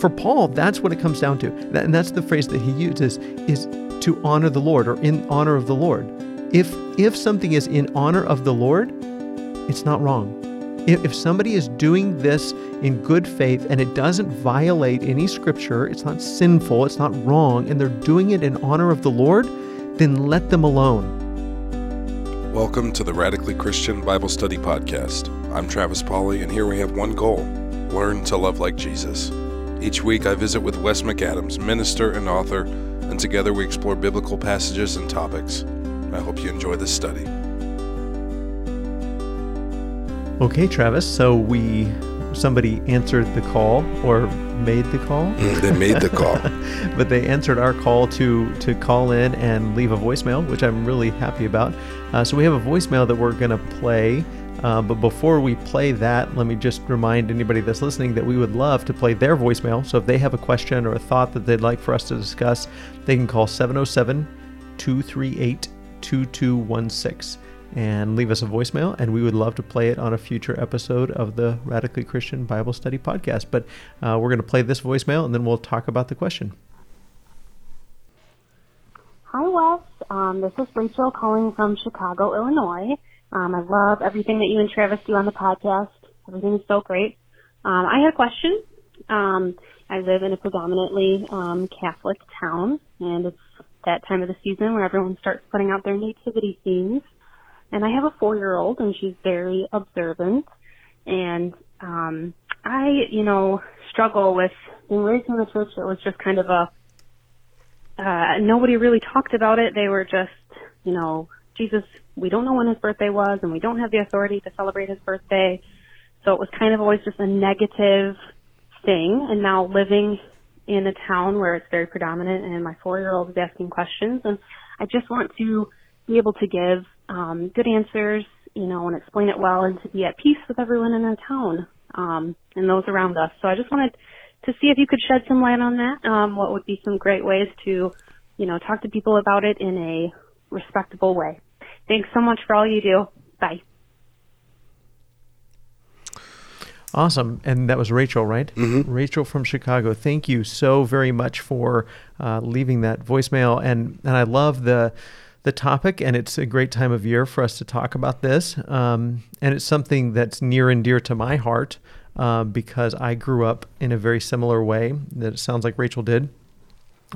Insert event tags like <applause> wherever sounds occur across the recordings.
for Paul, that's what it comes down to. And that's the phrase that he uses is to honor the Lord or in honor of the Lord. If if something is in honor of the Lord, it's not wrong. If, if somebody is doing this in good faith and it doesn't violate any scripture, it's not sinful, it's not wrong, and they're doing it in honor of the Lord, then let them alone. Welcome to the Radically Christian Bible Study Podcast. I'm Travis Pauley, and here we have one goal learn to love like Jesus. Each week, I visit with Wes McAdams, minister and author, and together we explore biblical passages and topics. I hope you enjoy this study. Okay, Travis. So we somebody answered the call or made the call. Mm, they made the call, <laughs> but they answered our call to to call in and leave a voicemail, which I'm really happy about. Uh, so we have a voicemail that we're going to play. Uh, but before we play that, let me just remind anybody that's listening that we would love to play their voicemail. So if they have a question or a thought that they'd like for us to discuss, they can call 707 238 2216 and leave us a voicemail, and we would love to play it on a future episode of the Radically Christian Bible Study podcast. But uh, we're going to play this voicemail, and then we'll talk about the question. Hi, Wes. Um, this is Rachel calling from Chicago, Illinois. Um, I love everything that you and Travis do on the podcast. Everything is so great. Um, I had a question. Um, I live in a predominantly um, Catholic town, and it's that time of the season where everyone starts putting out their nativity scenes. And I have a four-year-old, and she's very observant. And um, I, you know, struggle with being raised in the church. It was just kind of a uh, nobody really talked about it. They were just, you know, Jesus, we don't know when his birthday was and we don't have the authority to celebrate his birthday. So it was kind of always just a negative thing. And now living in a town where it's very predominant and my four year old is asking questions and I just want to be able to give um, good answers, you know, and explain it well and to be at peace with everyone in the town um, and those around us. So I just wanted to see if you could shed some light on that. Um, what would be some great ways to, you know, talk to people about it in a respectable way. Thanks so much for all you do. Bye. Awesome. And that was Rachel, right? Mm-hmm. Rachel from Chicago. Thank you so very much for uh, leaving that voicemail. And, and I love the, the topic, and it's a great time of year for us to talk about this. Um, and it's something that's near and dear to my heart uh, because I grew up in a very similar way that it sounds like Rachel did.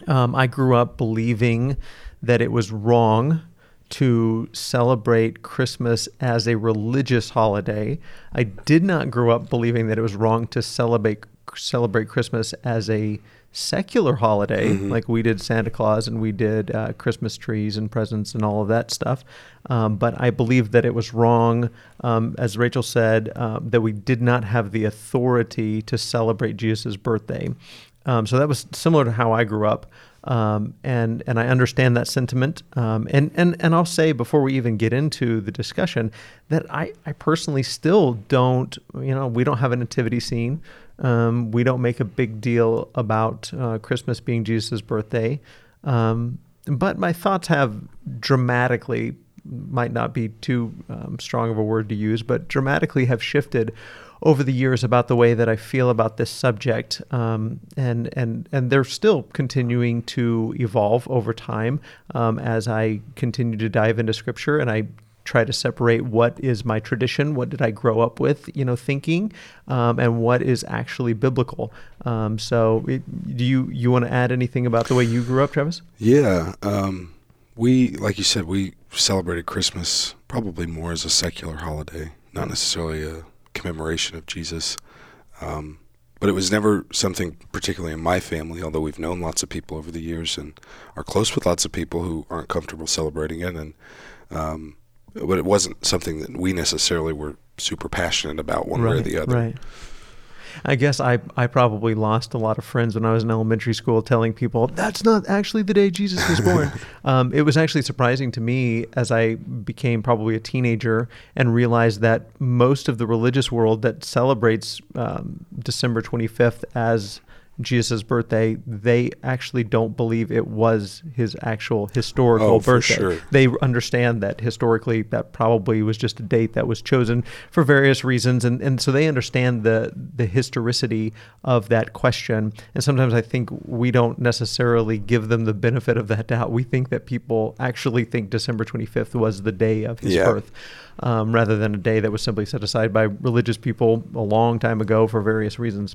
Um, I grew up believing that it was wrong to celebrate Christmas as a religious holiday. I did not grow up believing that it was wrong to celebrate celebrate Christmas as a secular holiday, mm-hmm. like we did Santa Claus and we did uh, Christmas trees and presents and all of that stuff. Um, but I believe that it was wrong, um, as Rachel said, uh, that we did not have the authority to celebrate Jesus' birthday. Um, so that was similar to how I grew up. Um, and and I understand that sentiment. Um, and and and I'll say before we even get into the discussion that I I personally still don't you know we don't have a nativity scene. Um, we don't make a big deal about uh, Christmas being Jesus' birthday. Um, but my thoughts have dramatically might not be too um, strong of a word to use, but dramatically have shifted over the years about the way that I feel about this subject, um, and and and they're still continuing to evolve over time um, as I continue to dive into Scripture and I try to separate what is my tradition, what did I grow up with, you know, thinking, um, and what is actually biblical. Um, so, it, do you you want to add anything about the way you grew up, Travis? Yeah, um, we like you said, we celebrated Christmas probably more as a secular holiday, not necessarily a commemoration of Jesus. Um, but it was never something particularly in my family, although we've known lots of people over the years and are close with lots of people who aren't comfortable celebrating it. And um, but it wasn't something that we necessarily were super passionate about one right, way or the other. Right. I guess I, I probably lost a lot of friends when I was in elementary school telling people that's not actually the day Jesus was born. <laughs> um, it was actually surprising to me as I became probably a teenager and realized that most of the religious world that celebrates um, December 25th as Jesus' birthday, they actually don't believe it was his actual historical Oh, for birthday. sure. They understand that historically that probably was just a date that was chosen for various reasons, and, and so they understand the the historicity of that question. And sometimes I think we don't necessarily give them the benefit of that doubt. We think that people actually think December 25th was the day of his Yeah. birth um, rather than a day that was simply set aside by religious people a long time ago for various reasons.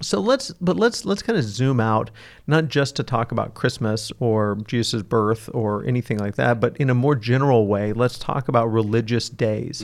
So let's, but let's let's kind of zoom out, not just to talk about Christmas or Jesus' birth or anything like that, but in a more general way, let's talk about religious days.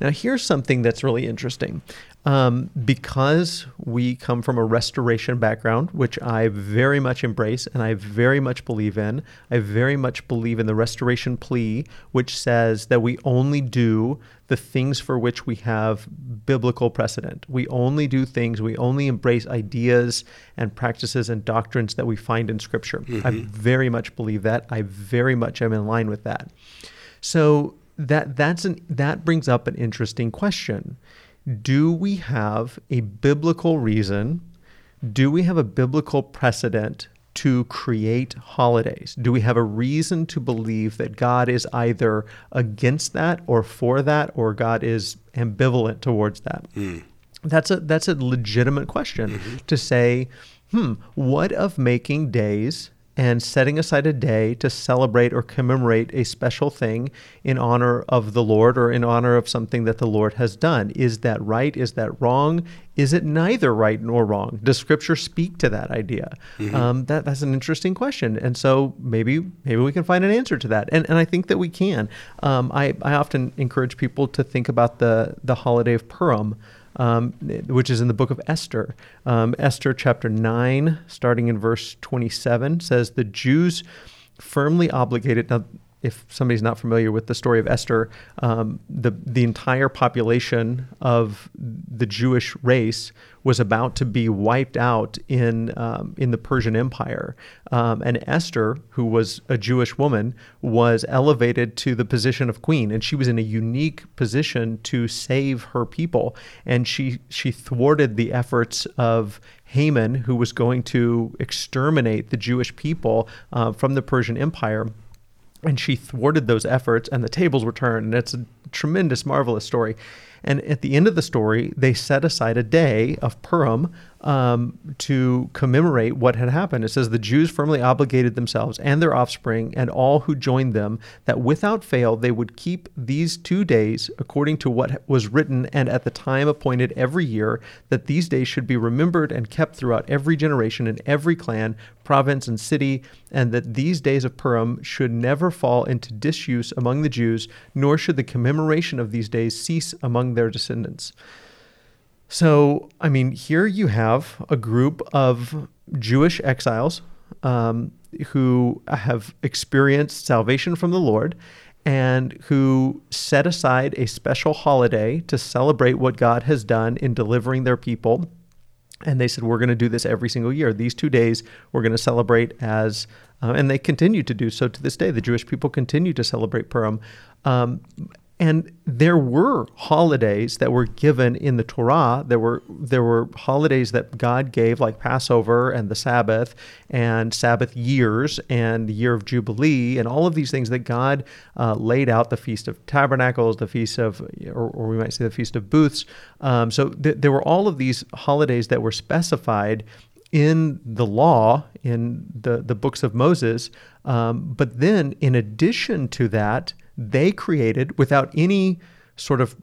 Now, here's something that's really interesting. Um, because we come from a restoration background, which I very much embrace and I very much believe in, I very much believe in the restoration plea, which says that we only do the things for which we have biblical precedent. We only do things, we only embrace ideas and practices and doctrines that we find in Scripture. I mm-hmm. very much believe that. I very much am in line with that. So that that's an that brings up an interesting question. Do we have a biblical reason? Do we have a biblical precedent to create holidays? Do we have a reason to believe that God is either against that or for that or God is ambivalent towards that? That's a that's a legitimate question to say, hmm, what of making days and setting aside a day to celebrate or commemorate a special thing in honor of the Lord or in honor of something that the Lord has done. Is that right? Is that wrong? Is it neither right nor wrong? Does Scripture speak to that idea? Um, that, that's an interesting question, and so maybe maybe we can find an answer to that, and and I think that we can. Um, I I often encourage people to think about the the holiday of Purim um, which is in the book of Esther. Um, Esther chapter 9, starting in verse 27, says the Jews firmly obligated. Now, if somebody's not familiar with the story of Esther, um, the the entire population of the Jewish race was about to be wiped out in um, in the Persian Empire, um, and Esther, who was a Jewish woman, was elevated to the position of queen, and she was in a unique position to save her people, and she she thwarted the efforts of Haman, who was going to exterminate the Jewish people uh, from the Persian Empire and she thwarted those efforts and the tables were turned and it's a tremendous marvelous story. And at the end of the story they set aside a day of purim um, to commemorate what had happened. It says the jews firmly obligated themselves and their offspring and all who joined them that without fail they would keep these two days according to what was written and at the time appointed every year that these days should be remembered and kept throughout every generation in every clan province and city and that these days of purim should never fall into disuse among the jews nor should the commemoration of these days cease among their descendants so, I mean, here you have a group of Jewish exiles um, who have experienced salvation from the Lord and who set aside a special holiday to celebrate what God has done in delivering their people. And they said, We're going to do this every single year. These two days we're going to celebrate as, uh, and they continue to do so to this day. The Jewish people continue to celebrate Purim. Um, and there were holidays that were given in the Torah. There were there were holidays that God gave, like Passover and the Sabbath, and Sabbath years, and the year of Jubilee, and all of these things that God uh, laid out. The Feast of Tabernacles, the Feast of, or, or we might say the Feast of Booths. Um, so th- there were all of these holidays that were specified in the law, in the, the books of Moses. Um, but then, in addition to that, they created, without any sort of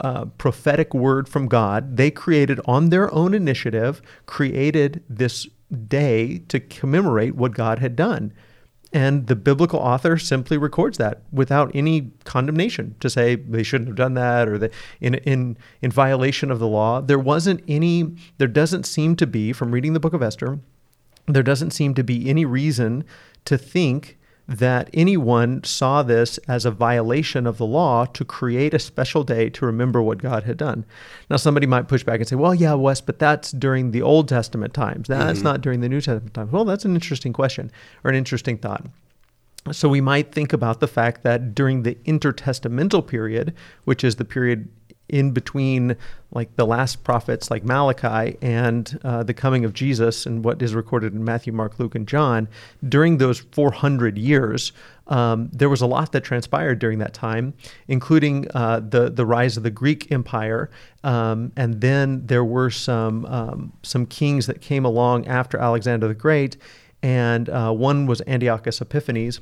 uh, prophetic word from God, they created on their own initiative, created this day to commemorate what God had done. And the biblical author simply records that without any condemnation to say they shouldn't have done that or that in in in violation of the law. There wasn't any there doesn't seem to be from reading the book of Esther, there doesn't seem to be any reason to think that anyone saw this as a violation of the law to create a special day to remember what God had done. Now, somebody might push back and say, well, yeah, Wes, but that's during the Old Testament times. That's mm-hmm. not during the New Testament times. Well, that's an interesting question or an interesting thought. So we might think about the fact that during the intertestamental period, which is the period in between like the last prophets like Malachi and uh, the coming of Jesus and what is recorded in Matthew, Mark, Luke, and John, during those 400 years, um, there was a lot that transpired during that time, including uh, the the rise of the Greek Empire, um, and then there were some um, some kings that came along after Alexander the Great, and uh, one was Antiochus Epiphanes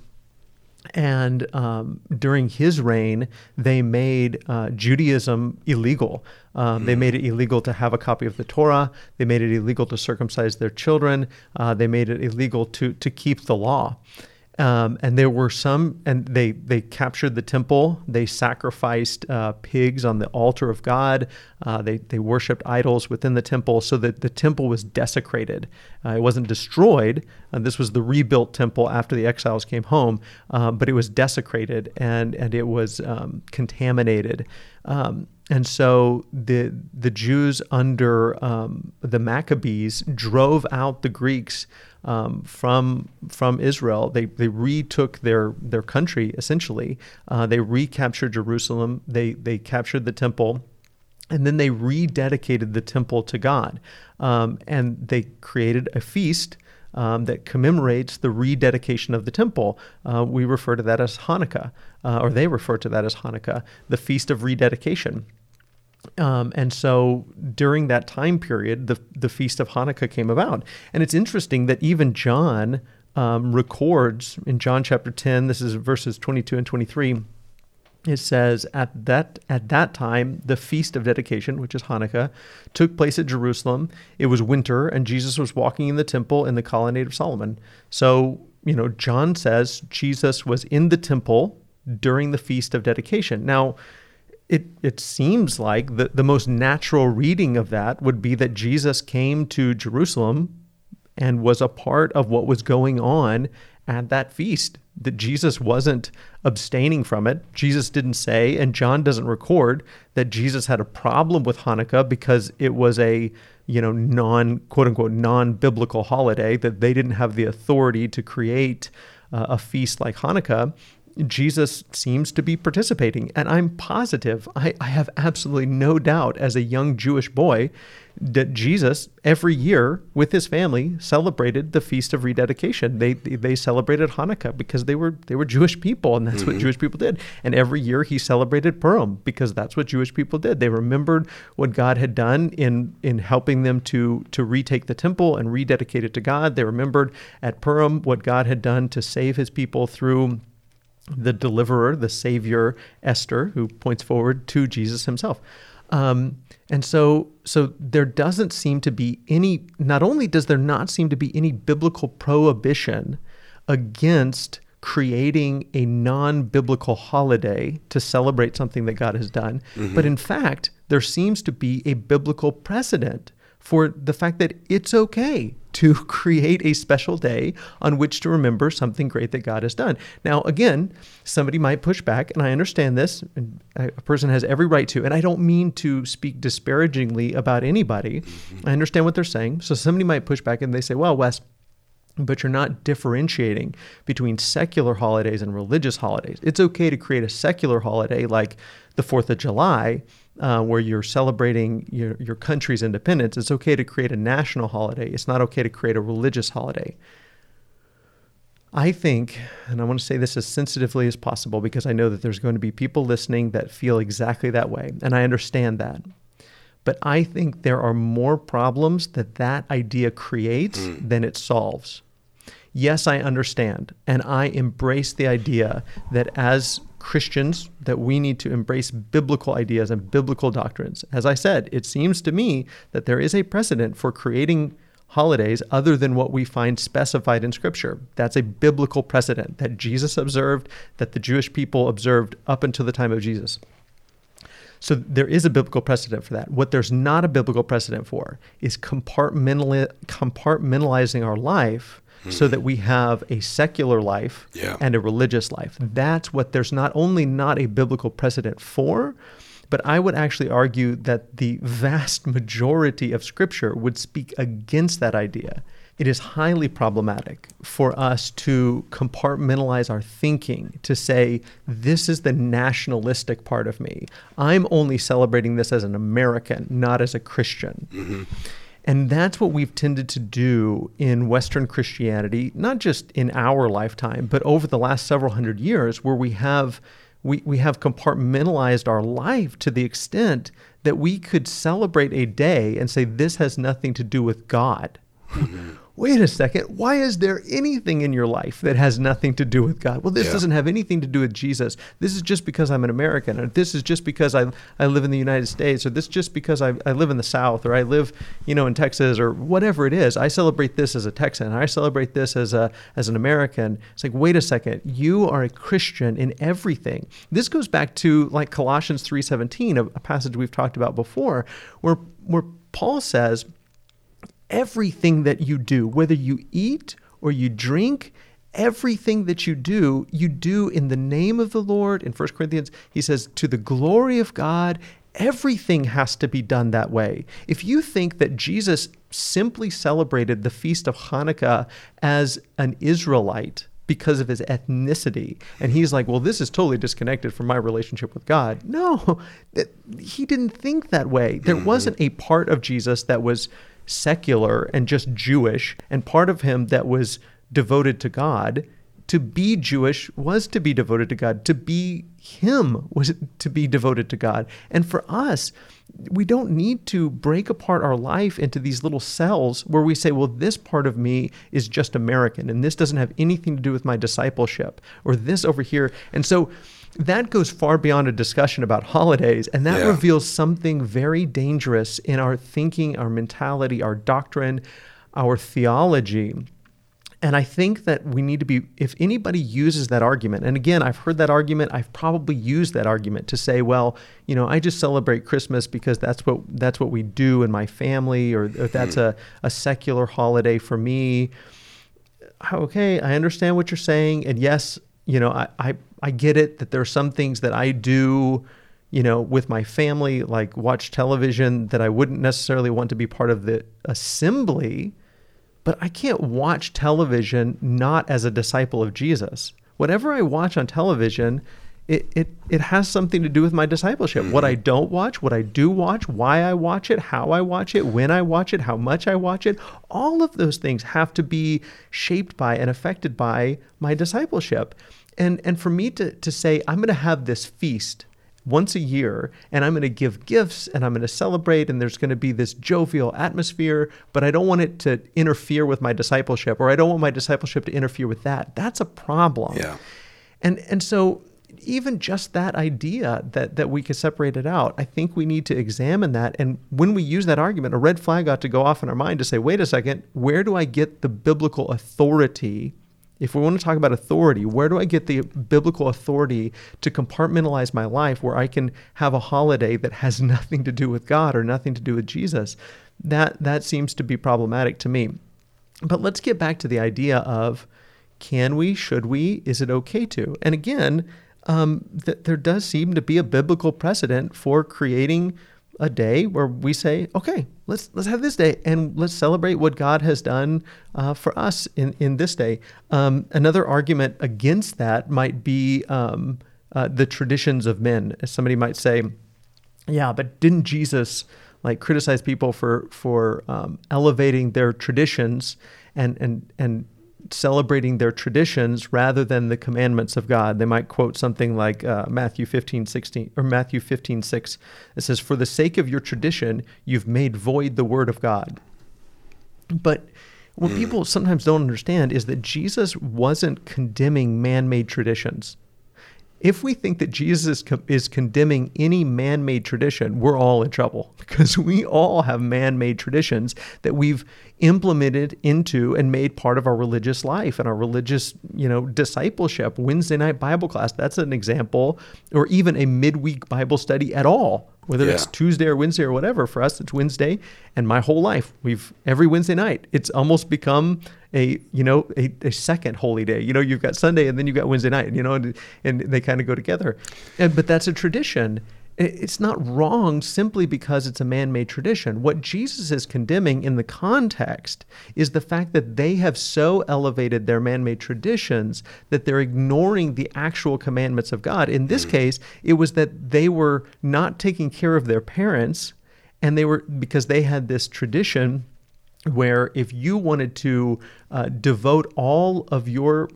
and um, during his reign, they made uh, Judaism illegal. Um, They made it illegal to have a copy of the Torah. They made it illegal to circumcise their children. Uh, they made it illegal to to keep the law. Um, and there were some, and they they captured the temple. They sacrificed uh, pigs on the altar of God. Uh, they they worshipped idols within the temple, so that the temple was desecrated. Uh, it wasn't destroyed. Uh, this was the rebuilt temple after the exiles came home, uh, but it was desecrated and and it was um, contaminated. Um, and so the the Jews under um, the Maccabees drove out the Greeks um, from from Israel. They they retook their their country essentially. Uh, they recaptured Jerusalem. They they captured the temple. And then they rededicated the temple to God. Um, and they created a feast um, that commemorates the rededication of the temple. Uh, we refer to that as Hanukkah, uh, or they refer to that as Hanukkah, the Feast of Rededication. Um, and so during that time period, the, the Feast of Hanukkah came about. And it's interesting that even John um, records in John chapter 10, this is verses 22 and 23. It says at that at that time the feast of dedication, which is Hanukkah, took place at Jerusalem. It was winter, and Jesus was walking in the temple in the colonnade of Solomon. So you know, John says Jesus was in the temple during the feast of dedication. Now, it, it seems like the, the most natural reading of that would be that Jesus came to Jerusalem and was a part of what was going on at that feast. That Jesus wasn't abstaining from it. Jesus didn't say, and John doesn't record, that Jesus had a problem with Hanukkah because it was a you know non quote unquote non biblical holiday that they didn't have the authority to create uh, a feast like Hanukkah. Jesus seems to be participating. And I'm positive, I, I, have absolutely no doubt as a young Jewish boy that Jesus, every year with his family, celebrated the Feast of Rededication. They, they celebrated Hanukkah because they were, they were Jewish people, and that's mm-hmm. what Jewish people did. And every year he celebrated Purim because that's what Jewish people did. They remembered what God had done in, in helping them to, to retake the temple and rededicate it to God. They remembered at Purim what God had done to save his people through the deliverer, the savior, Esther, who points forward to Jesus himself. Um, and so, so there doesn't seem to be any. Not only does there not seem to be any biblical prohibition against creating a non-biblical holiday to celebrate something that God has done, mm-hmm. but in fact, there seems to be a biblical precedent for the fact that it's okay to <laughs> create a special day on which to remember something great that God has done. Now, again, somebody might push back, and I understand this, and a person has every right to, and I don't mean to speak disparagingly about anybody. Mm-hmm. I understand what they're saying. So somebody might push back and they say, well, Wes, but you're not differentiating between secular holidays and religious holidays. It's okay to create a secular holiday like the 4th of July uh, where you're celebrating your, your country's independence, it's okay to create a national holiday. It's not okay to create a religious holiday. I think, and I want to say this as sensitively as possible because I know that there's going to be people listening that feel exactly that way, and I understand that. But I think there are more problems that that idea creates mm. than it solves. Yes, I understand, and I embrace the idea that as Christians that we need to embrace biblical ideas and biblical doctrines. As I said, it seems to me that there is a precedent for creating holidays other than what we find specified in Scripture. That's a biblical precedent that Jesus observed, that the Jewish people observed up until the time of Jesus. So there is a biblical precedent for that. What there's not a biblical precedent for is compartmentalizing our life so that we have a secular life yeah. and a religious life. That's what there's not only not a biblical precedent for, but I would actually argue that the vast majority of Scripture would speak against that idea. It is highly problematic for us to compartmentalize our thinking to say, this is the nationalistic part of me. I'm only celebrating this as an American, not as a Christian. Mm-hmm. And that's what we've tended to do in Western Christianity, not just in our lifetime, but over the last several hundred years, where we have we, we have compartmentalized our life to the extent that we could celebrate a day and say this has nothing to do with God. Mm-hmm wait a second, why is there anything in your life that has nothing to do with God? Well, this yeah. doesn't have anything to do with Jesus. This is just because I'm an American, or this is just because I, I live in the United States, or this just because I, I live in the South, or I live, you know, in Texas, or whatever it is. I celebrate this as a Texan. I celebrate this as a as an American. It's like, wait a second, you are a Christian in everything. This goes back to like Colossians 3:17, a, a passage we've talked about before, where where Paul says everything that you do, whether you eat or you drink, everything that you do, you do in the name of the Lord. In 1 Corinthians, he says, to the glory of God, everything has to be done that way. If you think that Jesus simply celebrated the feast of Hanukkah as an Israelite, because of his ethnicity. And he's like, well, this is totally disconnected from my relationship with God. No, he didn't think that way. There mm-hmm. wasn't a part of Jesus that was secular and just Jewish, and part of him that was devoted to God. To be Jewish was to be devoted to God. To be him was to be devoted to God. And for us, we don't need to break apart our life into these little cells where we say, well, this part of me is just American and this doesn't have anything to do with my discipleship or this over here. And so that goes far beyond a discussion about holidays, and that yeah. reveals something very dangerous in our thinking, our mentality, our doctrine, our theology. And I think that we need to be, if anybody uses that argument, and again, I've heard that argument, I've probably used that argument to say, well, you know, I just celebrate Christmas because that's what that's what we do in my family, or, or that's hmm. a, a secular holiday for me. Okay, I understand what you're saying, and yes, you know, I, I I get it that there are some things that I do, you know, with my family, like watch television, that I wouldn't necessarily want to be part of the assembly, but I can't watch television not as a disciple of Jesus. Whatever I watch on television, it, it, it has something to do with my discipleship. What I mm-hmm. don't watch, what I do watch, why I watch it, how I watch it, when I watch it, how much I watch it, all of those things have to be shaped by and affected by my discipleship. And and for me to to say I'm going to have this feast once a year and I'm going to give gifts and I'm going to celebrate and there's going to be this jovial atmosphere, but I don't want it to interfere with my discipleship or I don't want my discipleship to interfere with that. That's a problem. Yeah. And and so even just that idea that that we could separate it out, I think we need to examine that. And when we use that argument, a red flag ought to go off in our mind to say, wait a second, where do I get the biblical authority if we want to talk about authority, where do I get the biblical authority to compartmentalize my life where I can have a holiday that has <laughs> nothing to do with God or nothing to do with Jesus? That that seems to be problematic to me. But let's get back to the idea of can we, should we, is it okay to? And again, um, th- there does seem to be a biblical precedent for creating a day where we say, okay, let's let's have this day and let's celebrate what God has done uh, for us in in this day. Um, another argument against that might be um, uh, the traditions of men. Somebody might say, yeah, but didn't Jesus like criticize people for for um, elevating their traditions and and and celebrating their traditions rather than the commandments of God. They might quote something like uh, Matthew 15, 16, or Matthew 15, 6. It says, For the sake of your tradition, you've made void the word of God. But what hmm. people sometimes don't understand is that Jesus wasn't condemning man made traditions. If we think that Jesus is condemning any man made tradition, we're all in trouble <laughs> because we all have man made traditions that we've implemented into and made part of our religious life and our religious, you know, discipleship. Wednesday night Bible class, that's an example, or even a midweek Bible study at all whether yeah. it's Tuesday or Wednesday or whatever. For us, it's Wednesday, and my whole life, we've every Wednesday night, it's almost become a you know a, a second holy day. You know, you've got Sunday and then you've got Wednesday night. You know, and, and they kind of go together. And but that's a tradition. it's not wrong simply because it's a man made tradition. What Jesus is condemning in the context is the fact that they have so elevated their man made traditions that they're ignoring the actual commandments of God. In this mm. case, it was that they were not taking care of their parents, and they were because they had this tradition where if you wanted to uh, devote all of your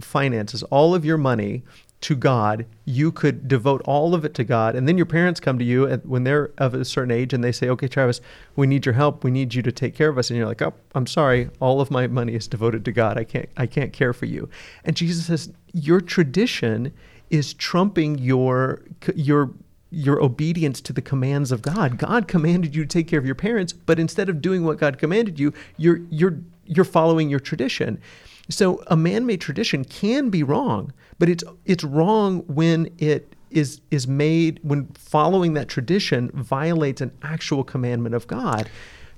finances, all of your money to God, you could devote all of it to God. And then your parents come to you when they're of a certain age and they say, Okay, Travis, we need your help. We need you to take care of us. And you're like, Oh, I'm sorry. All of my money is devoted to God. I can't, I can't care for you. And Jesus says, Your tradition is trumping your, your, your obedience to the commands of God. God commanded you to take care of your parents, but instead of doing what God commanded you, you're, you're, you're following your tradition. So a man-made tradition can be wrong, but it's it's wrong when it is is made when following that tradition violates an actual commandment of God.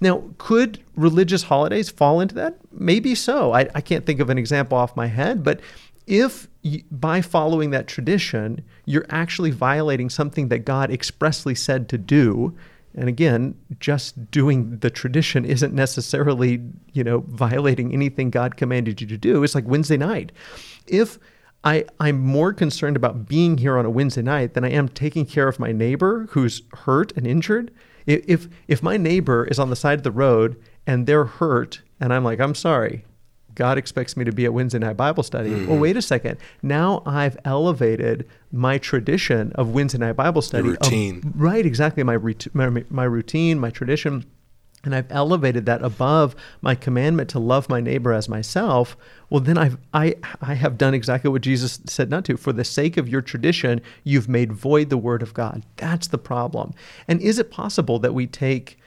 Now, could religious holidays fall into that? Maybe so. I, I can't think of an example off my head, but if by following that tradition, you're actually violating something that God expressly said to do, and again, just doing the tradition <laughs> isn't necessarily, you know, violating anything God commanded you to do. It's like Wednesday night. If I, I'm more concerned about being here on a Wednesday night than I am taking care of my neighbor who's hurt and injured. If if my neighbor is on the side of the road and they're hurt and I'm like, I'm sorry, God expects me to be at Wednesday night Bible study. Mm-hmm. Well, wait a second. Now I've elevated my tradition of Wednesday night Bible study. routine. Of, right, exactly. My, my, my routine, my tradition. And I've elevated that above my commandment to love my neighbor as myself. Well, then I've, I, I have done exactly what Jesus said not to. For the sake of your tradition, you've made void the word of God. That's the problem. And is it possible that we take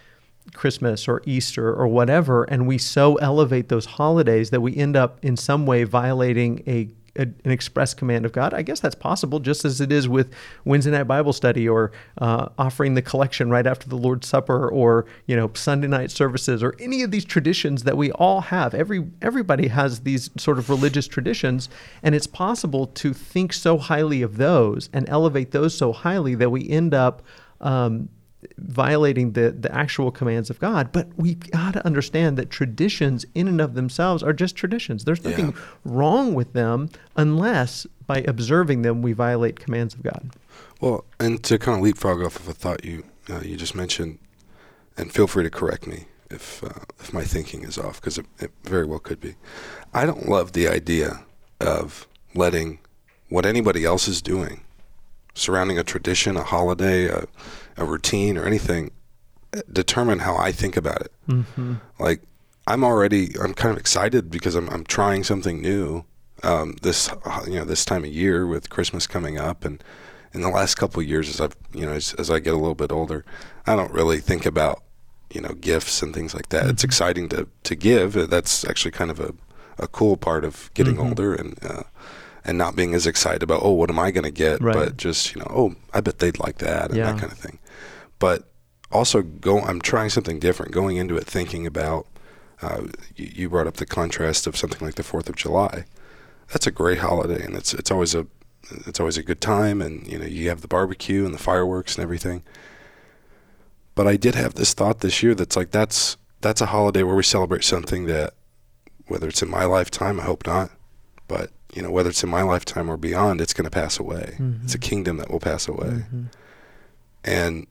Christmas or Easter or whatever, and we so elevate those holidays that we end up in some way violating a, a, an express command of God. I guess that's possible, just as it is with Wednesday night Bible study or uh, offering the collection right after the Lord's Supper or you know Sunday night services or any of these traditions that we all have. Every everybody has these sort of religious traditions, and it's possible to think so highly of those and elevate those so highly that we end up. Um, violating the, the actual commands of God. But we got to understand that traditions, in and of themselves, are just traditions. There's nothing yeah. wrong with them unless by observing them we violate commands of God. Well, and to kind of leapfrog off of a thought you uh, you just mentioned, and feel free to correct me if uh, if my thinking is off because it, it very well could be. I don't love the idea of letting what anybody else is doing surrounding a tradition, a holiday, a, a routine, or anything determine how I think about it. Mm-hmm. Like I'm already, I'm kind of excited because I'm, I'm trying something new. Um, this, you know, this time of year with Christmas coming up, and in the last couple of years, as I've, you know, as, as, I get a little bit older, I don't really think about, you know, gifts and things like that. Mm-hmm. It's exciting to to give. That's actually kind of a, a cool part of getting mm-hmm. older and. Uh, and not being as excited about oh what am I going to get, right. but just you know oh I bet they'd like that and yeah. that kind of thing. But also go I'm trying something different, going into it thinking about. Uh, you, you brought up the contrast of something like the Fourth of July. That's a great holiday, and it's it's always a it's always a good time, and you know you have the barbecue and the fireworks and everything. But I did have this thought this year that's like that's that's a holiday where we celebrate something that, whether it's in my lifetime, I hope not, but you know, whether it's in my lifetime or beyond, it's going to pass away. Mm-hmm. It's a kingdom that will pass away. Mm-hmm. And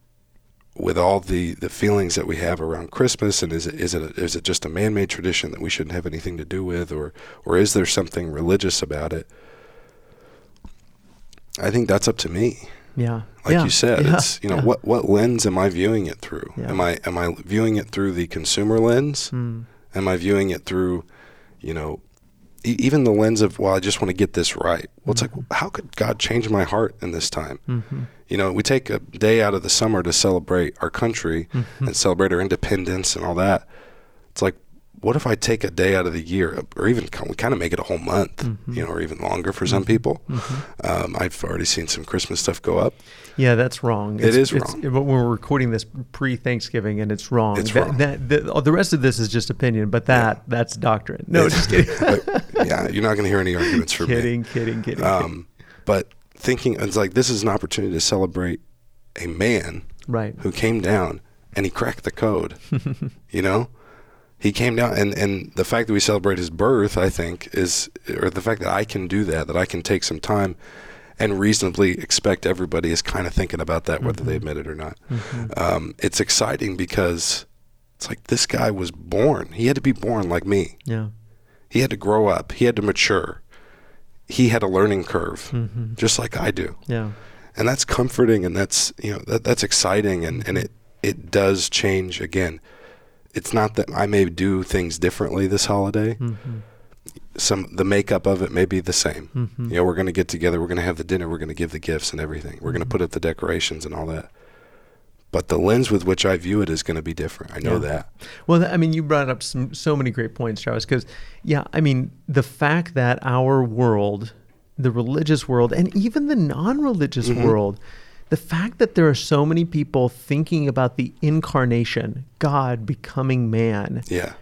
with all the, the feelings that we have around Christmas, and is it is it is it just a man made tradition that we shouldn't have anything to do with, or or is there something religious about it? I think that's up to me. Yeah, like yeah. you said, yeah. it's you know yeah. what what lens am I viewing it through? Am I am I viewing it through the consumer lens? Mm. Am I viewing it through, you know, even the lens of well i just want to get this right well it's mm-hmm. like how could god change my heart in this time mm-hmm. you know we take a day out of the summer to celebrate our country mm-hmm. and celebrate our independence and all that it's like what if I take a day out of the year, or even we kind of make it a whole month, mm-hmm. you know, or even longer for some mm-hmm. people? Mm-hmm. Um, I've already seen some Christmas stuff go up. Yeah, that's wrong. It's, it is wrong. But we're recording this pre-Thanksgiving, and it's wrong. It's that, wrong. That, that, the rest of this is just opinion, but that yeah. that's doctrine. No, it's, just kidding. yeah, you're not going to hear any arguments from kidding, me. Kidding, kidding, um, But thinking it's like this is an opportunity to celebrate a man Right. who came down and he cracked the code. <laughs> you know, he came down, and and the fact that we celebrate his birth, I think, is or the fact that I can do that, that I can take some time and reasonably expect everybody is kind of thinking about that, whether they mm-hmm. admit it or not. Mm-hmm. Um, it's exciting because it's like this guy was born. He had to be born like me. Yeah. He had to grow up. He had to mature. He had a learning curve, mm-hmm. just like I do Yeah. and that's comforting and that's you know that that's exciting and and it it does change again it's not that i may do things differently this holiday. Mm-hmm. some the makeup of it may be the same. Mm-hmm. You know we're going to get together we're going to have the dinner we're going to give the gifts and everything. We're going to mm-hmm. put up the decorations and all that. But the lens with which i view it is going to be different. I know Yeah. that. Well, I mean, you brought up some, so many great points, Travis, because, yeah, I mean, the fact that our world, the religious world, and even the non religious mm-hmm. world, the fact that there are so many people thinking about the incarnation, God becoming man, yeah.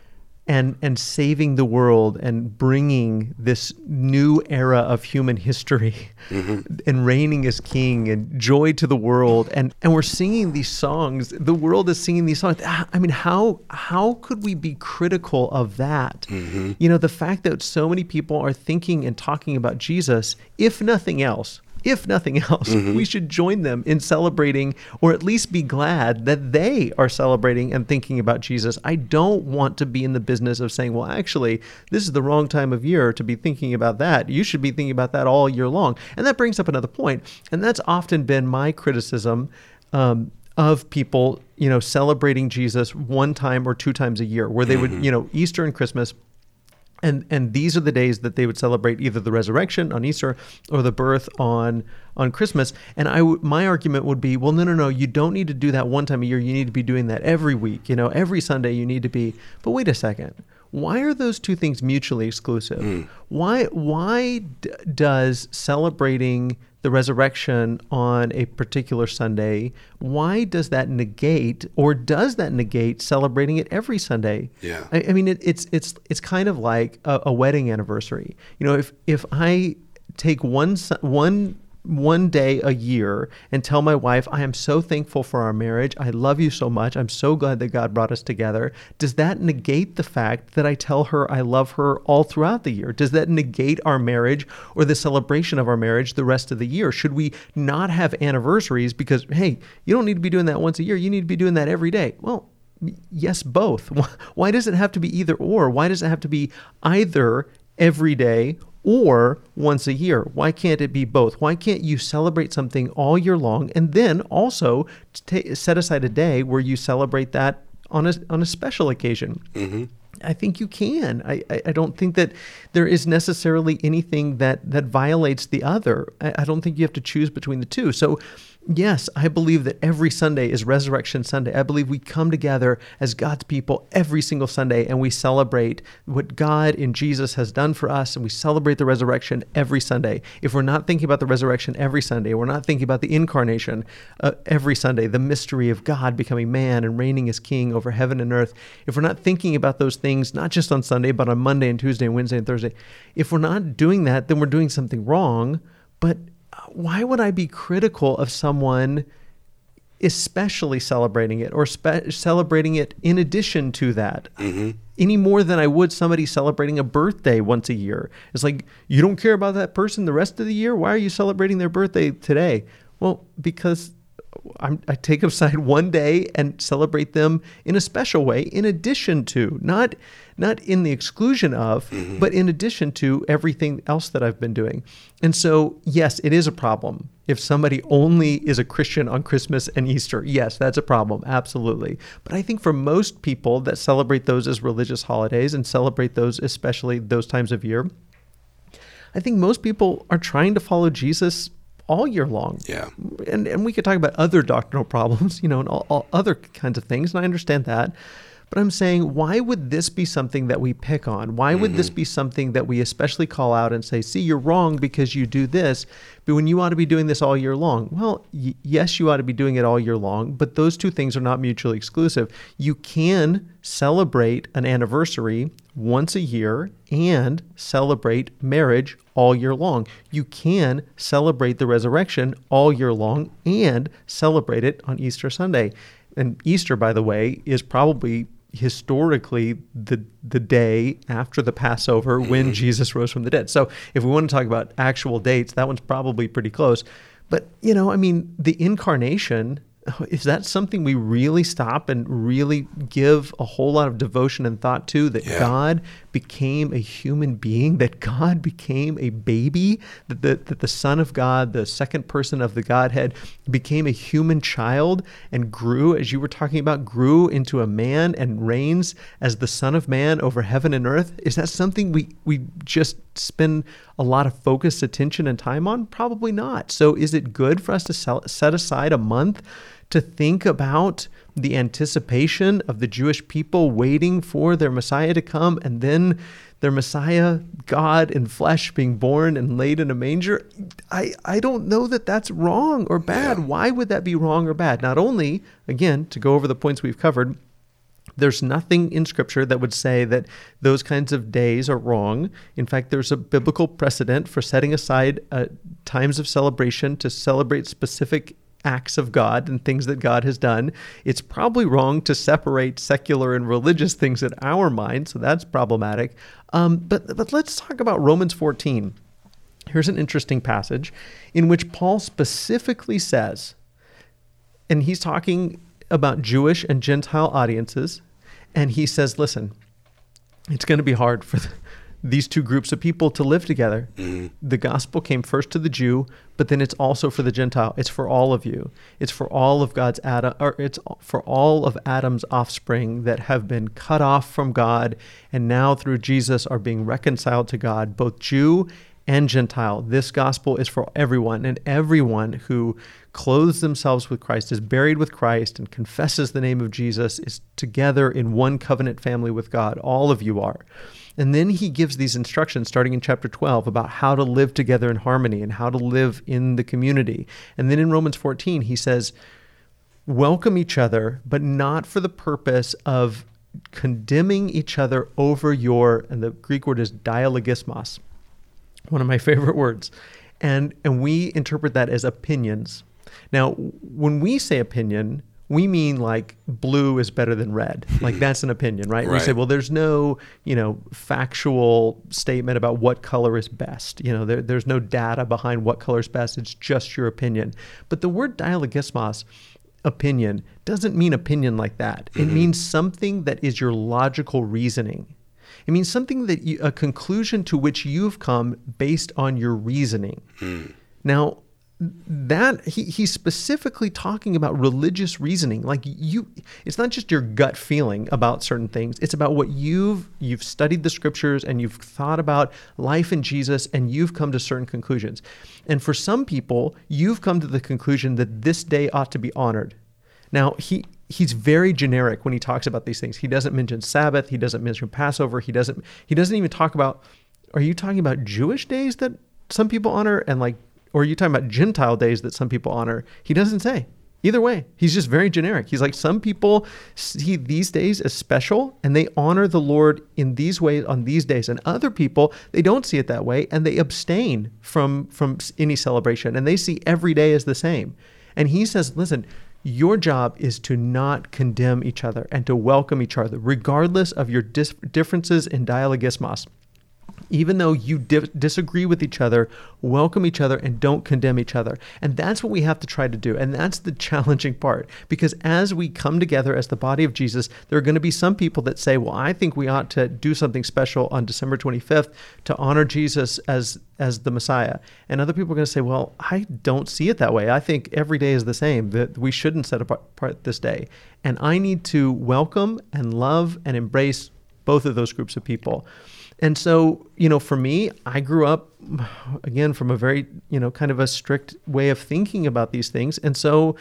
and and saving the world and bringing this new era of human history <laughs> and reigning as king and joy to the world and and we're singing these songs. The world is singing these songs. Ah, i mean how how could we be critical of that? You know the fact that so many people are thinking and talking about jesus if nothing else if nothing else, we should join them in celebrating or at least be glad that they are celebrating and thinking about Jesus. I don't want to be in the business of saying, well, actually, this is the wrong time of year to be thinking about that. You should be thinking about that all year long. And that brings up another point, And that's often been my criticism. Um, of people, you know, celebrating Jesus one time or two times a year, where they would, you know, Easter and Christmas, and and these are the days that they would celebrate either the resurrection on Easter or the birth on on Christmas. And I w- my argument would be, well, no, no, no, you don't need to do that one time a year. You need to be doing that every week. You know, every Sunday you need to be. But wait a second. Why are those two things mutually exclusive? Hmm. Why why d- does celebrating the resurrection on a particular Sunday, why does that negate or does that negate celebrating it every Sunday? Yeah. I, I mean, it, it's it's it's kind of like a, a wedding anniversary. You know, if if I take one one one day a year and tell my wife, I am so thankful for our marriage. I love you so much. I'm so glad that God brought us together. Does that negate the fact that I tell her I love her all throughout the year? Does that negate our marriage or the celebration of our marriage the rest of the year? Should we not have anniversaries because, hey, you don't need to be doing that once a year. You need to be doing that every day. Well, yes, both. <laughs> Why does it have to be either or? Why does it have to be either every day or once a year? Why can't it be both? Why can't you celebrate something all year long and then also ta set aside a day where you celebrate that on a on a special occasion? Mm-hmm. I think you can. I, I, I don't think that there is necessarily anything that, that violates the other. I, I don't think you have to choose between the two. So, yes, I believe that every Sunday is Resurrection Sunday. I believe we come together as God's people every single Sunday and we celebrate what God in Jesus has done for us and we celebrate the resurrection every Sunday. If we're not thinking about the resurrection every Sunday, we're not thinking about the incarnation uh, every Sunday, the mystery of God becoming man and reigning as king over heaven and earth, if we're not thinking about those things, not just on Sunday, but on Monday and Tuesday and Wednesday and Thursday, if we're not doing that, then we're doing something wrong. But why would I be critical of someone especially celebrating it or spe- celebrating it in addition to that mm-hmm. any more than I would somebody celebrating a birthday once a year. It's like you don't care about that person the rest of the year. Why are you celebrating their birthday today? Well, because I'm, I take aside <laughs> one day and celebrate them in a special way, in addition to not not in the exclusion of, mm-hmm. but in addition to everything else that I've been doing. And so, yes, it is a problem if somebody only is a Christian on Christmas and Easter. Yes, that's a problem, absolutely. But I think for most people that celebrate those as religious holidays and celebrate those, especially those times of year, I think most people are trying to follow Jesus all year long. Yeah. And, and we could talk about other doctrinal <laughs> problems, you know, and all, all other kinds of things, and I understand that. But I'm saying, why would this be something that we pick on? Why would this mm-hmm. be something that we especially call out and say, see, you're wrong because you do this, but when you ought to be doing this all year long? Well, y- yes, you ought to be doing it all year long, but those two things are not mutually exclusive. You can celebrate an anniversary once a year and celebrate marriage all year long. You can celebrate the resurrection all year long and celebrate it on Easter Sunday. And Easter, by the way, is probably historically the the day after the Passover when mm-hmm. Jesus rose from the dead. So if we want to talk about actual dates, that one's probably pretty close. But you know, I mean, the incarnation <laughs> is that something we really stop and really give a whole lot of devotion and thought to that Yeah. God became a human being, that God became a baby, that the, that the Son of God, the second person of the Godhead, became a human child and grew, as you were talking about, grew into a man and reigns as the Son of Man over heaven and earth? Is that something we, we just spend a lot of focused attention and time on? Probably not. So, is it good for us to sell, set aside a month to think about the anticipation of the Jewish people waiting for their Messiah to come and then their Messiah, God in flesh, being born and laid in a manger? I, I don't know that that's wrong or bad. Yeah. Why would that be wrong or bad? Not only, again, to go over the points we've covered, there's nothing in scripture that would say that those kinds of days are wrong. In fact, there's a biblical precedent for setting aside uh, times of celebration to celebrate specific acts of God and things that God has done. It's probably wrong to separate secular and religious things in our mind, so that's problematic. Um, but but let's talk about Romans 14. Here's an interesting passage in which Paul specifically says, and he's talking about Jewish and Gentile audiences, and he says, listen, it's going to be hard for th- these two groups of people to live together. Mm-hmm. The gospel came first to the Jew, but then it's also for the Gentile. It's for all of you. It's for all of God's Adam, or it's for all of Adam's offspring that have been cut off from God and now through Jesus are being reconciled to God, both Jew and Gentile. This gospel is for everyone, and everyone who clothes themselves with Christ, is buried with Christ, and confesses the name of Jesus is together in one covenant family with God. All of you are. And then he gives these instructions starting in chapter 12 about how to live together in harmony and how to live in the community. And then in Romans 14, he says, welcome each other, but not for the purpose of condemning each other over your, and the Greek word is dialogismos, one of my <laughs> favorite words. And, and we interpret that as opinions. Now, when we say opinion, we mean like blue is better than red. <laughs> Like that's an opinion, right? We say, well, there's no, you know, factual statement about what color is best. You know, there, there's no data behind what color is best. It's just your opinion. But the word dialogismos, opinion, doesn't mean opinion like that. It mm-hmm. means something that is your logical reasoning. It means something that you, a conclusion to which you've come based on your reasoning. Hmm. Now, that he, he's specifically talking about religious reasoning. Like you it's not just your gut feeling about certain things. It's about what you've you've studied the scriptures and you've thought about life in jesus and you've come to certain conclusions. And for some people you've come to the conclusion that this day ought to be honored. Now he he's very generic when he talks about these things. He doesn't mention sabbath. He doesn't mention passover. He doesn't he doesn't even talk about are you talking about jewish days that some people honor and like or are you talking about Gentile days that some people honor? He doesn't say. Either way, he's just very generic. He's like, some people see these days as special and they honor the Lord in these ways on these days. And other people, they don't see it that way and they abstain from, from any celebration and they see every day as the same. And he says, listen, your job is to not condemn each other and to welcome each other, regardless of your dis- differences in dialogismos even though you di- disagree with each other, welcome each other and don't condemn each other. And that's what we have to try to do. And that's the challenging part. Because as we come together as the body of Jesus, there are going to be some people that say, well, I think we ought to do something special on December 25th to honor Jesus as as the Messiah. And other people are going to say, well, I don't see it that way. I think every day is the same, that we shouldn't set apart this day. And I need to welcome and love and embrace both of those groups of people. And so, you know, for me, I grew up again from a very, you know, kind of a strict way of thinking about these things. And so,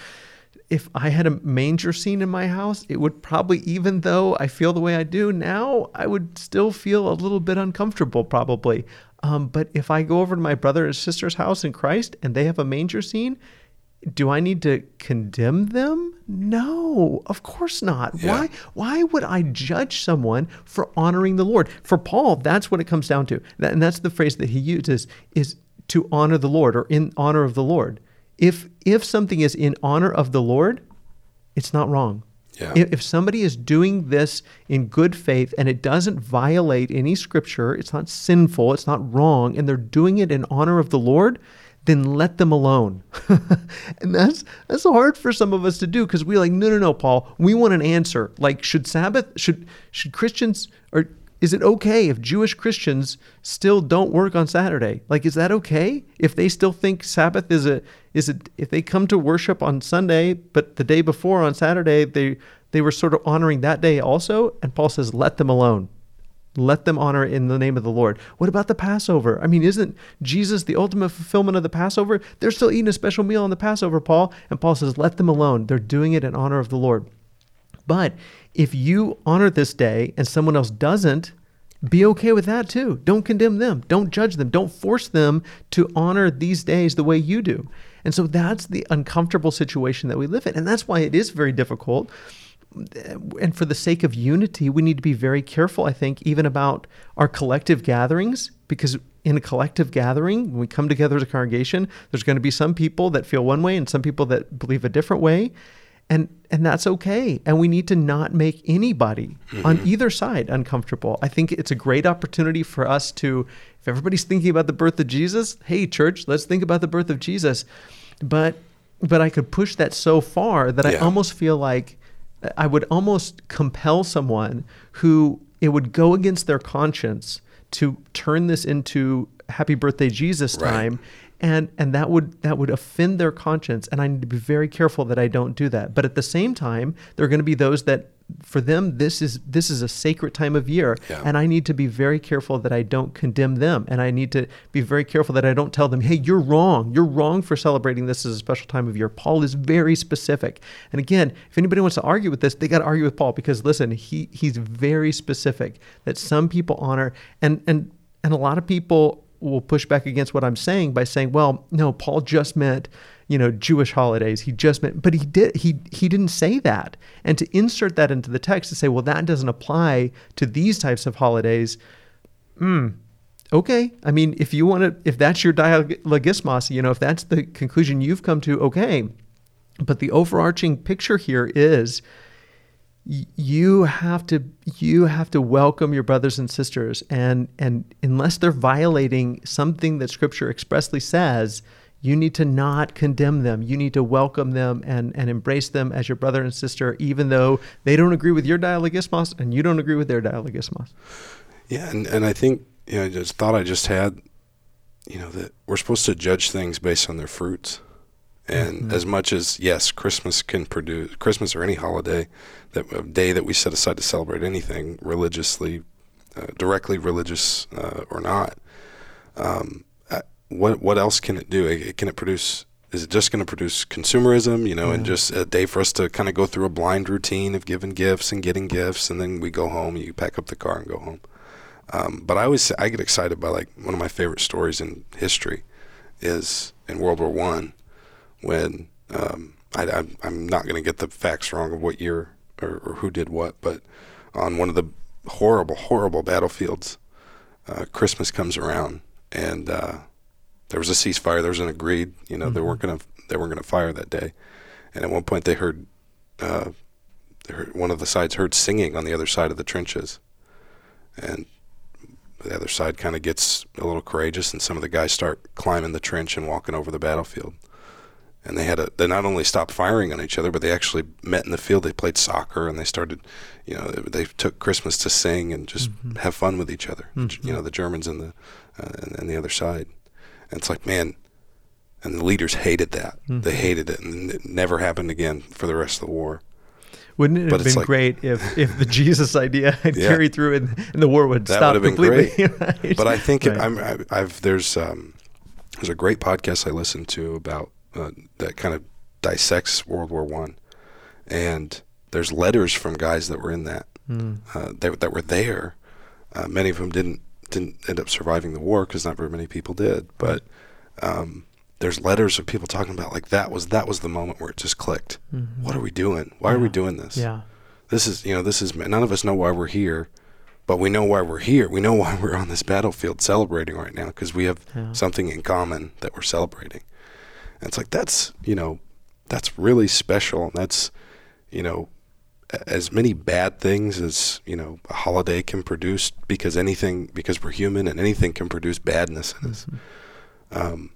if I had a manger scene in my house, it would probably, even though I feel the way I do now, I would still feel a little bit uncomfortable, probably. Um, but if I go over to my brother and sister's house in Christ and they have a manger scene, do I need to condemn them? No, of course not. Yeah. Why why would I judge someone for honoring the Lord? For Paul, that's what it comes down to. And that's the phrase that he uses is to honor the Lord or in honor of the Lord. If if something is in honor of the Lord, it's not wrong. Yeah. If, if somebody is doing this in good faith and it doesn't violate any scripture, it's not sinful, it's not wrong, and they're doing it in honor of the Lord, then let them alone. <laughs> and that's that's hard for some of us to do because we're like, no, no, no, Paul, we want an answer. Like, should Sabbath should should Christians or is it okay if Jewish Christians still don't work on Saturday? Like, is that okay if they still think Sabbath is a is it if they come to worship on Sunday, but the day before on Saturday they they were sort of honoring that day also? And Paul says, let them alone. Let them honor in the name of the Lord. What about the Passover? I mean, isn't Jesus the ultimate fulfillment of the Passover? They're still eating a special meal on the Passover, Paul. And Paul says, let them alone. They're doing it in honor of the Lord. But if you honor this day and someone else doesn't, be okay with that too. Don't condemn them. Don't judge them. Don't force them to honor these days the way you do. And so that's the uncomfortable situation that we live in. And that's why it is very difficult and for the sake of unity, we need to be very careful, I think, even about our collective gatherings, because in a collective gathering, when we come together as a congregation, there's going to be some people that feel one way and some people that believe a different way. And and that's okay. And we need to not make anybody mm-hmm. on either side uncomfortable. I think it's a great opportunity for us to, if everybody's thinking about the birth of Jesus, hey church, let's think about the birth of Jesus. But but I could push that so far that yeah. I almost feel like I would almost compel someone who it would go against their conscience to turn this into happy birthday Jesus time right. and and that would that would offend their conscience and I need to be very careful that I don't do that. But at the same time, there are going to be those that for them this is this is a sacred time of year yeah. and i need to be very careful that i don't condemn them and i need to be very careful that i don't tell them hey you're wrong. You're wrong for celebrating this as a special time of year. Paul is very specific. And again if anybody wants to argue with this they got to argue with paul because listen he he's very specific that some people honor and and and a lot of people will push back against what i'm saying by saying well no paul just meant you know Jewish holidays. He just meant, but he did he he didn't say that. And to insert that into the text to say, well, that doesn't apply to these types of holidays. Hmm. Okay. I mean, if you want to, if that's your dialogismos, you know, if that's the conclusion you've come to, okay. But the overarching picture here is you have to you have to welcome your brothers and sisters and and unless they're violating something that scripture expressly says you need to not condemn them. You need to welcome them and, and embrace them as your brother and sister, even though they don't agree with your dialogismos and you don't agree with their dialogismos. Yeah, and, and I think, you know, just thought I just had, you know, that we're supposed to judge things based on their fruits. And mm-hmm. as much as yes, Christmas can produce Christmas or any holiday, that a day that we set aside to celebrate anything religiously, uh, directly religious uh, or not, um, what what else can it do? It, can it produce? Is it just going to produce consumerism, you know, and just a day for us to kind of go through a blind routine of giving gifts and getting gifts, and then we go home. You pack up the car and go home. Um, but I always I get excited by like one of my favorite stories in history is in World War One when um, I, am not going to get the facts wrong of what year or, or, who did what, but on one of the horrible horrible battlefields, uh, Christmas comes around and uh, there was a ceasefire. There was an agreed. You know, mm-hmm. they weren't gonna they weren't gonna fire that day. And at one point, they heard, uh, they heard one of the sides heard singing on the other side of the trenches, and the other side kind of gets a little courageous, and some of the guys start climbing the trench and walking over the battlefield. And they had a, they not only stopped firing on each other, but they actually met in the field. They played soccer and they started, you know, they took Christmas to sing and just mm-hmm. have fun with each other. Mm-hmm. You know, the Germans and the uh, and, and the other side. And it's like, man, and the leaders hated that. Mm-hmm. They hated it, and it never happened again for the rest of the war. Wouldn't it but have been like, great if, if the <laughs> Jesus idea had yeah, carried through and, and, the war would that stop would have completely? Been great. <laughs> right? But I think right. I'm, I, have there's um, there's a great podcast I listened to about uh, that kind of dissects World War One, and there's letters from guys that were in that mm. uh, that, that were there. Uh, many of them didn't didn't end up surviving the war because not very many people did. But um, there's letters of people talking about like that was that was the moment where it just clicked. Mhm. What are we doing? Why are we doing this? Yeah. This is you know this is none of us know why we're here, but we know why we're here. We know <laughs> why we're on this battlefield celebrating right now because we have Yeah. something in common that we're celebrating. And it's like that's you know that's really special. And that's you know as many bad things as you know a holiday can produce because anything because we're human and anything can produce badness in us. Um,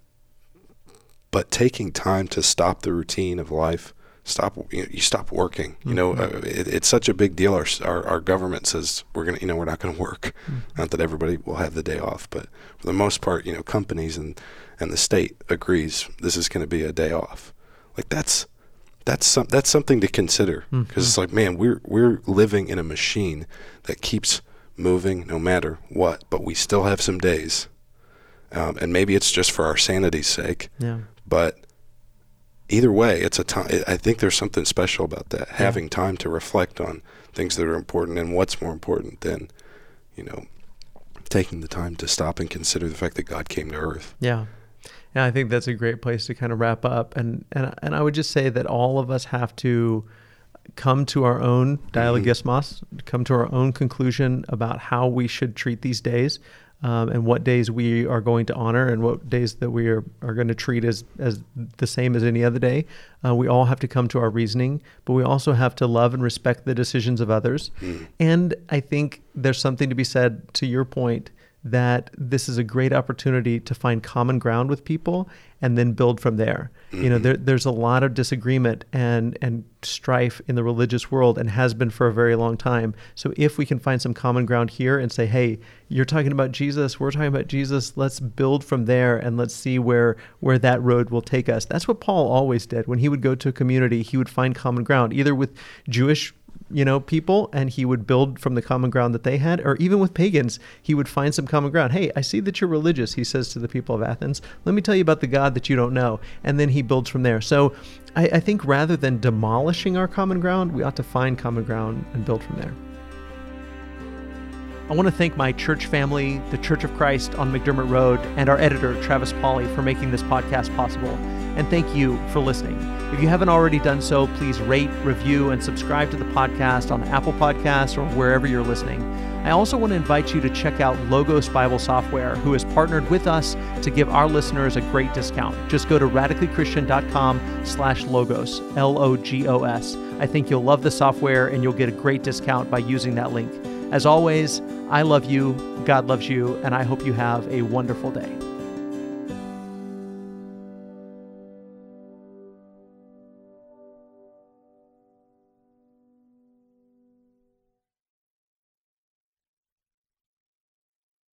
but taking time to stop the routine of life, stop you, you stop working. You know, Mhm. uh, it, it's such a big deal. Our, our our government says we're gonna, you know, we're not gonna work. Not that everybody will have the day off, but for the most part, you know, companies and and the state agrees this is going to be a day off. Like that's that's some that's something to consider because it's like, man, we're we're living in a machine that keeps moving no matter what, but we still have some days. Um, and maybe it's just for our sanity's sake, Yeah. but either way, it's a time. I think there's something special about that. Having time to reflect on things that are important and what's more important than, you know, taking the time to stop and consider the fact that God came to earth. Yeah. And I think that's a great place to kind of wrap up. And and and I would just say that all of us have to come to our own dialogismos, come to our own conclusion about how we should treat these days. Um, and what days we are going to honor and what days that we are, are going to treat as, as the same as any other day. Uh, we all have to come to our reasoning, but we also have to love and respect the decisions of others. And I think there's something to be said to your point that this is a great opportunity to find common ground with people and then build from there. You know, mm-hmm. there, there's a lot of disagreement and and strife in the religious world and has been for a very long time. So if we can find some common ground here and say, "Hey, you're talking about Jesus, we're talking about Jesus, let's build from there and let's see where where that road will take us." That's what Paul always did. When he would go to a community, he would find common ground either with Jewish you know, people and he would build from the common ground that they had, or even with pagans, he would find some common ground. Hey, I see that you're religious, he says to the people of Athens. Let me tell you about the God that you don't know. And then he builds from there. So I, I think rather than demolishing our common ground, we ought to find common ground and build from there. I want to thank my church family, the Church of Christ on McDermott Road, and our editor, Travis Pauly, for making this podcast possible. And thank you for listening. If you haven't already done so, please rate, review, and subscribe to the podcast on Apple Podcasts or wherever you're listening. I also want to invite you to check out Logos Bible Software, who has partnered with us to give our listeners a great discount. Just go to radicallychristian.com slash logos, L-O-G-O-S. I think you'll love the software and you'll get a great discount by using that link. As always, I love you, God loves you, and I hope you have a wonderful day.